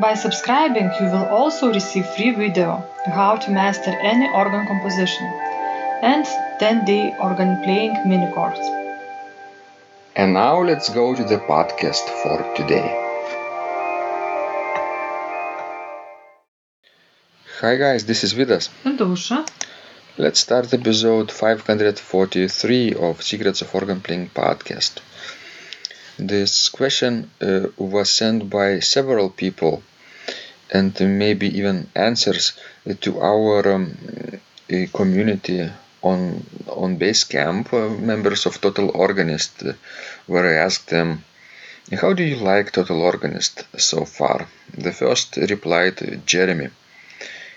By subscribing, you will also receive free video how to master any organ composition and 10-day organ playing mini course. And now let's go to the podcast for today. Hi guys, this is Vidas. And Aušra. Let's start episode 543 of Secrets of Organ Playing podcast. This question uh, was sent by several people and maybe even answers to our um, community on on Basecamp, uh, members of Total Organist, uh, where I asked them, "How do you like Total Organist so far?" The first replied Jeremy.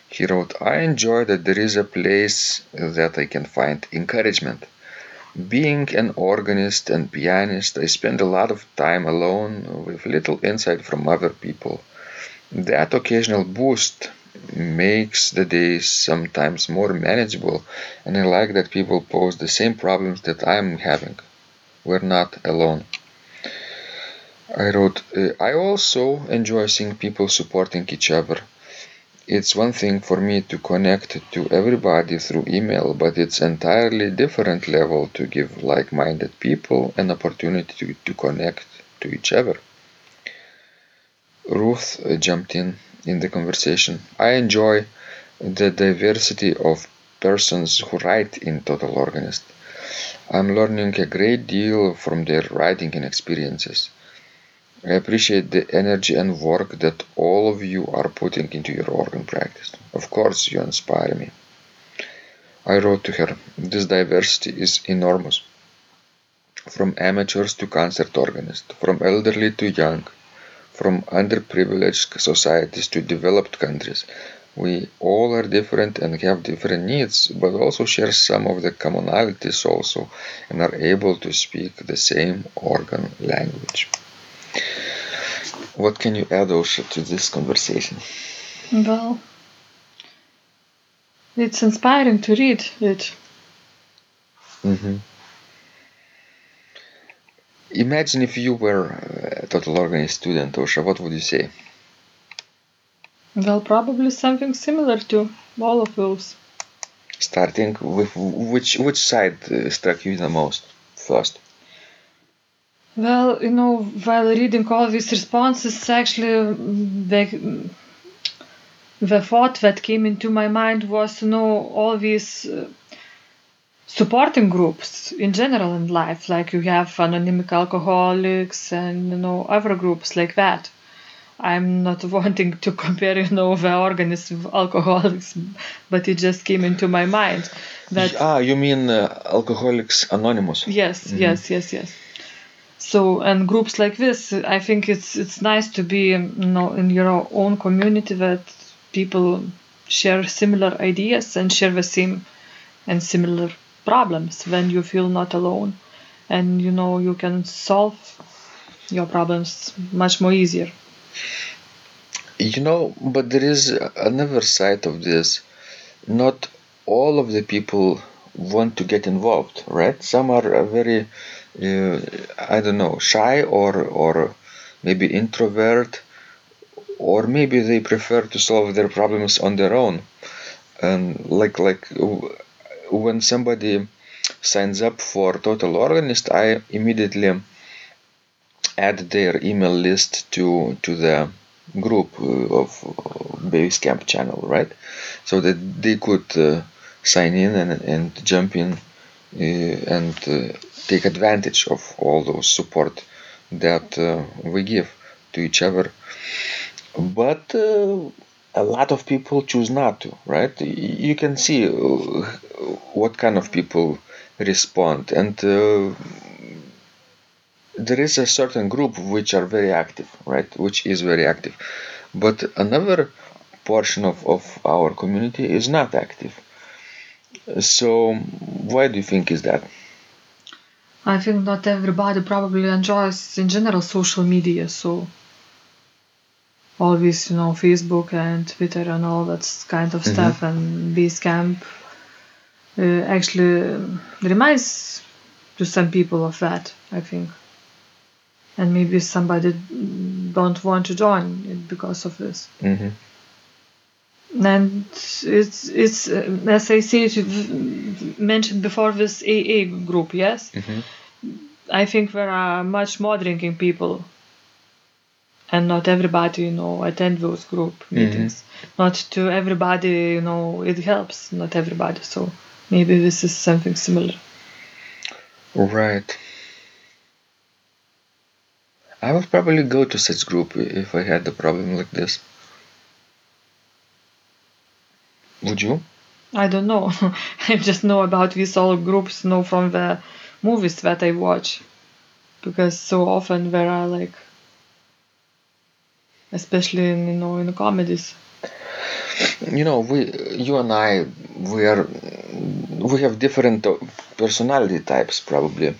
He wrote, "I enjoy that there is a place that I can find encouragement." Being an organist and pianist, I spend a lot of time alone with little insight from other people. That occasional boost makes the days sometimes more manageable, and I like that people pose the same problems that I'm having. We're not alone. I wrote, I also enjoy seeing people supporting each other. It's one thing for me to connect to everybody through email, but it's entirely different level to give like-minded people an opportunity to, to connect to each other. Ruth jumped in in the conversation. I enjoy the diversity of persons who write in Total Organist. I'm learning a great deal from their writing and experiences. I appreciate the energy and work that all of you are putting into your organ practice. Of course, you inspire me. I wrote to her, This diversity is enormous. From amateurs to concert organists, from elderly to young, from underprivileged societies to developed countries. We all are different and have different needs, but also share some of the commonalities also and are able to speak the same organ language. What can you add, also to this conversation? Well, it's inspiring to read it. Mm-hmm. Imagine if you were a total organist student, Ausra, what would you say? Well, probably something similar to all of those. Starting with which which side uh, struck you the most first? Well, you know, while reading all these responses, actually, the the thought that came into my mind was, you know, all these uh, supporting groups in general in life, like you have anonymous alcoholics and you know other groups like that. I'm not wanting to compare, you know, the organists with alcoholics, but it just came into my mind that. Ah, you mean uh, Alcoholics Anonymous? Yes, mm-hmm. yes, yes, yes. So and groups like this, I think it's it's nice to be, you know, in your own community that people share similar ideas and share the same and similar problems when you feel not alone. And you know you can solve your problems much more easier. You know but there is another side of this. Not all of the people want to get involved right? Some are very uh, i don't know shy or or maybe introvert or maybe they prefer to solve their problems on their own. And like like when somebody signs up for Total Organist, I immediately add their email list to to the group uh, of Basecamp channel, right? So that they could uh, sign in and, and jump in uh, and uh, take advantage of all those support that uh, we give to each other. But uh, a lot of people choose not to, right? You can see what kind of people respond and there is a certain group which are very active, right? Which is very active. But another portion of, of our community is not active. So why do you think is that? I think not everybody probably enjoys in general social media, so always you know Facebook and Twitter and all that kind of mm-hmm. stuff and Basecamp uh, actually reminds to some people of that. I think and maybe somebody don't want to join it because of this. Mm-hmm. And it's it's uh, as I said mentioned before this AA group, yes. Mm-hmm. I think there are much more drinking people, and not everybody you know attend those group mm-hmm. meetings. Mm-hmm. Not to everybody you know it helps. Not everybody. So maybe this is something similar. Right. I would probably go to such group if I had a problem like this. Would you? I don't know. I just know about these all groups, know from the movies that I watch, because so often there are like, especially in you know in the comedies. You know, we, you and I, we are, we have different personality types probably.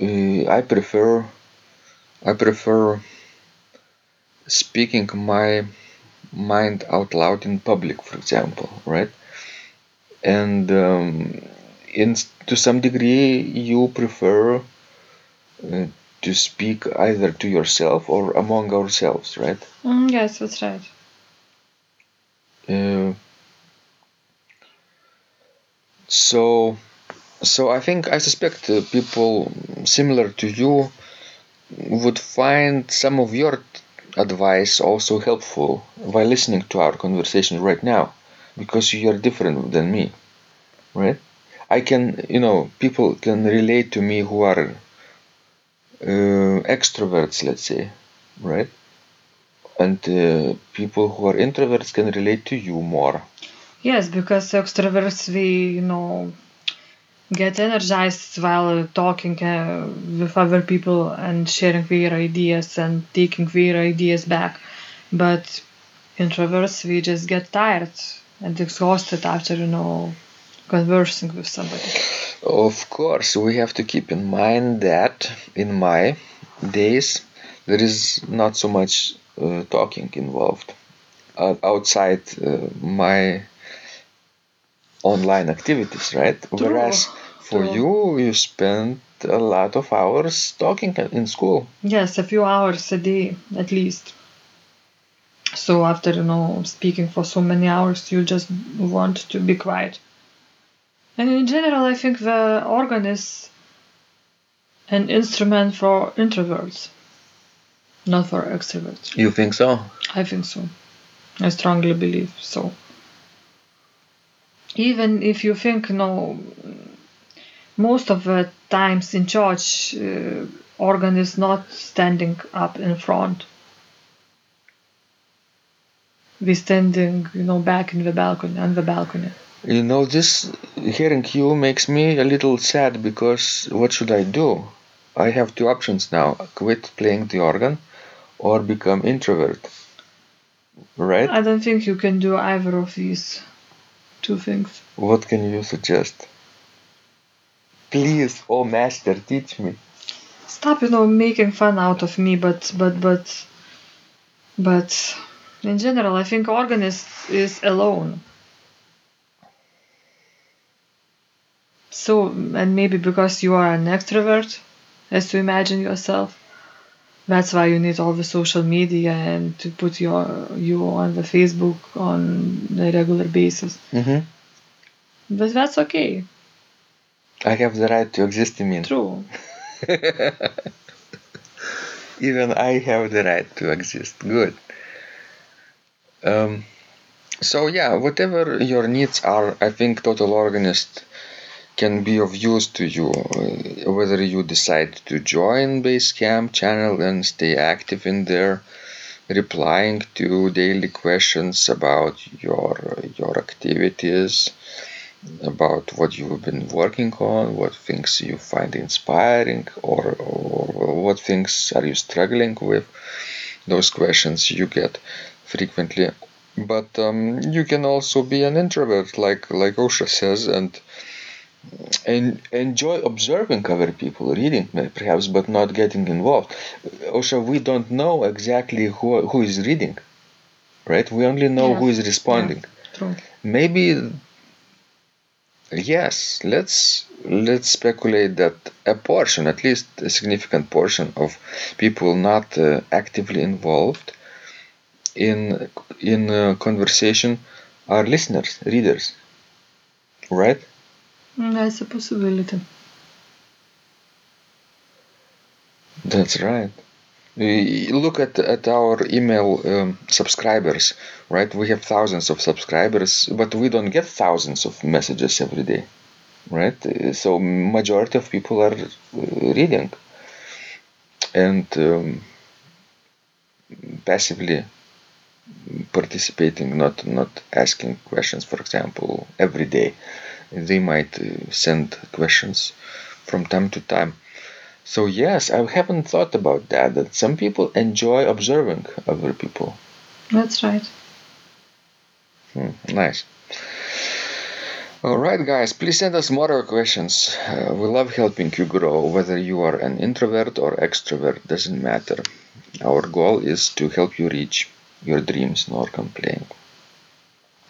Uh, I prefer I prefer speaking my mind out loud in public, for example, right? And um, in to some degree, you prefer uh, to speak either to yourself or among ourselves, right? Mm, yes, that's right. Uh, so, so I think I suspect uh, people similar to you would find some of your advice also helpful by listening to our conversation right now because you are different than me right? I can you know people can relate to me who are uh, extroverts let's say right and uh, people who are introverts can relate to you more yes because extroverts we you know get energized while talking uh, with other people and sharing their ideas and taking their ideas back. But introverts, we just get tired and exhausted after, you know, conversing with somebody. Of course, we have to keep in mind that in my days there is not so much talking involved uh, outside uh, my online activities, right? True. Whereas for you, you spend a lot of hours talking in school. Yes, a few hours a day at least. So after you know speaking for so many hours, you just want to be quiet. And in general, I think the organ is an instrument for introverts, not for extroverts. You think so? I think so. I strongly believe so. Even if you think, you know, most of the times in church, uh, organ is not standing up in front. We standing, you know, back in the balcony, on the balcony. You know, this hearing you makes me a little sad because what should I do? I have two options now: quit playing the organ, or become introvert. Right? I don't think you can do either of these two things. What can you suggest? Please, oh master, teach me. Stop, you know, making fun out of me, but, but, but, but, in general, I think organist is alone. So, and maybe because you are an extrovert, as to imagine yourself, that's why you need all the social media and to put your you on the Facebook on a regular basis. Mm-hmm. But that's okay. I have the right to exist in me. True. Even I have the right to exist. Good. Um, so yeah, whatever your needs are, I think Total Organist can be of use to you. Uh, whether you decide to join Basecamp channel and stay active in there, replying to daily questions about your your activities, about what you've been working on, what things you find inspiring, or, or what things are you struggling with. Those questions you get frequently. But um, you can also be an introvert, like like Aušra says, and and enjoy observing other people, reading perhaps, but not getting involved. Aušra, we don't know exactly who who is reading, right? We only know who is responding. Yeah, true. Maybe yes. Let's let's speculate that a portion, at least a significant portion of people not uh, actively involved in in uh, conversation are listeners, readers, right? That's a possibility. That's right. Look at at our email um, subscribers, right? We have thousands of subscribers, but we don't get thousands of messages every day, right? So majority of people are uh, reading and um, passively participating, not not asking questions. For example, every day they might uh, send questions from time to time. So yes, I haven't thought about that. That some people enjoy observing other people. That's right. Hmm, nice. All right, guys, please send us more questions. Uh, we love helping you grow. Whether you are an introvert or extrovert, doesn't matter. Our goal is to help you reach your dreams, nor complain.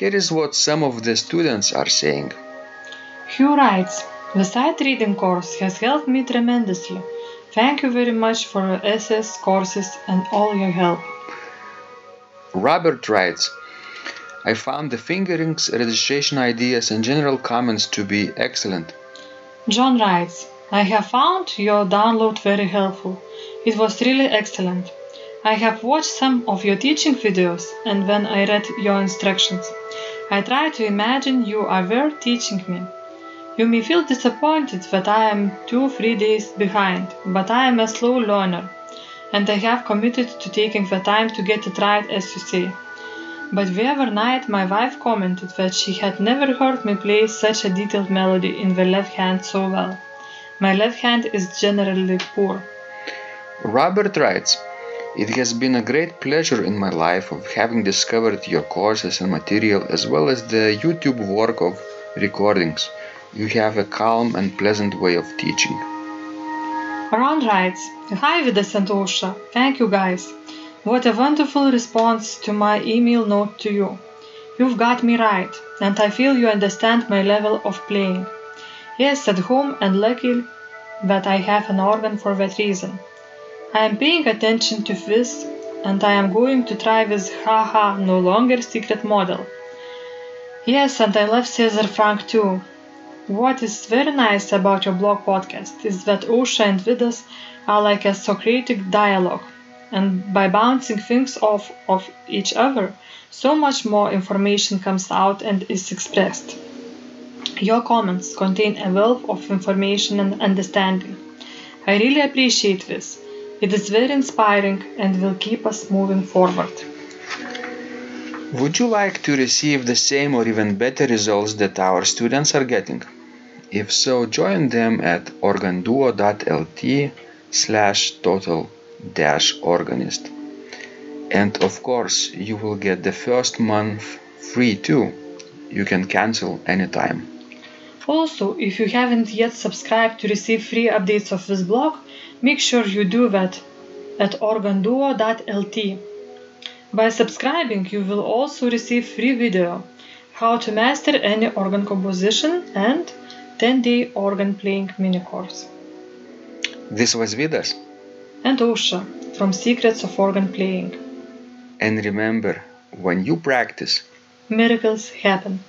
Here is what some of the students are saying. Hugh writes, The sight reading course has helped me tremendously. Thank you very much for your essays, courses and all your help. Robert writes, I found the fingerings, registration ideas, and general comments to be excellent. John writes, I have found your download very helpful. It was really excellent. I have watched some of your teaching videos and when I read your instructions, I tried to imagine you are there teaching me. You may feel disappointed that I am two three days behind, but I am a slow learner and I have committed to taking the time to get it right as you say. But the other night my wife commented that she had never heard me play such a detailed melody in the left hand so well. My left hand is generally poor. Robert writes, it has been a great pleasure in my life of having discovered your courses and material as well as the YouTube work of recordings. You have a calm and pleasant way of teaching. Ron writes, Hi Vidas thank you guys. What a wonderful response to my email note to you. You've got me right, and I feel you understand my level of playing. Yes, at home and lucky that I have an organ for that reason. I am paying attention to this and I am going to try this haha no longer secret model. Yes, and I love César Franck too. What is very nice about your blog podcast is that Aušra and Vidas are like a Socratic dialogue, and by bouncing things off of each other, so much more information comes out and is expressed. Your comments contain a wealth of information and understanding. I really appreciate this it is very inspiring and will keep us moving forward. Would you like to receive the same or even better results that our students are getting? If so, join them at organduo.lt slash total dash organist. And of course, you will get the first month free too. You can cancel anytime. Also, if you haven't yet subscribed to receive free updates of this blog, make sure you do that at organduo.lt. By subscribing, you will also receive free video how to master any organ composition and 10-day organ playing mini course. This was Vidas. And Aušra from Secrets of Organ Playing. And remember, when you practice, Miracles happen.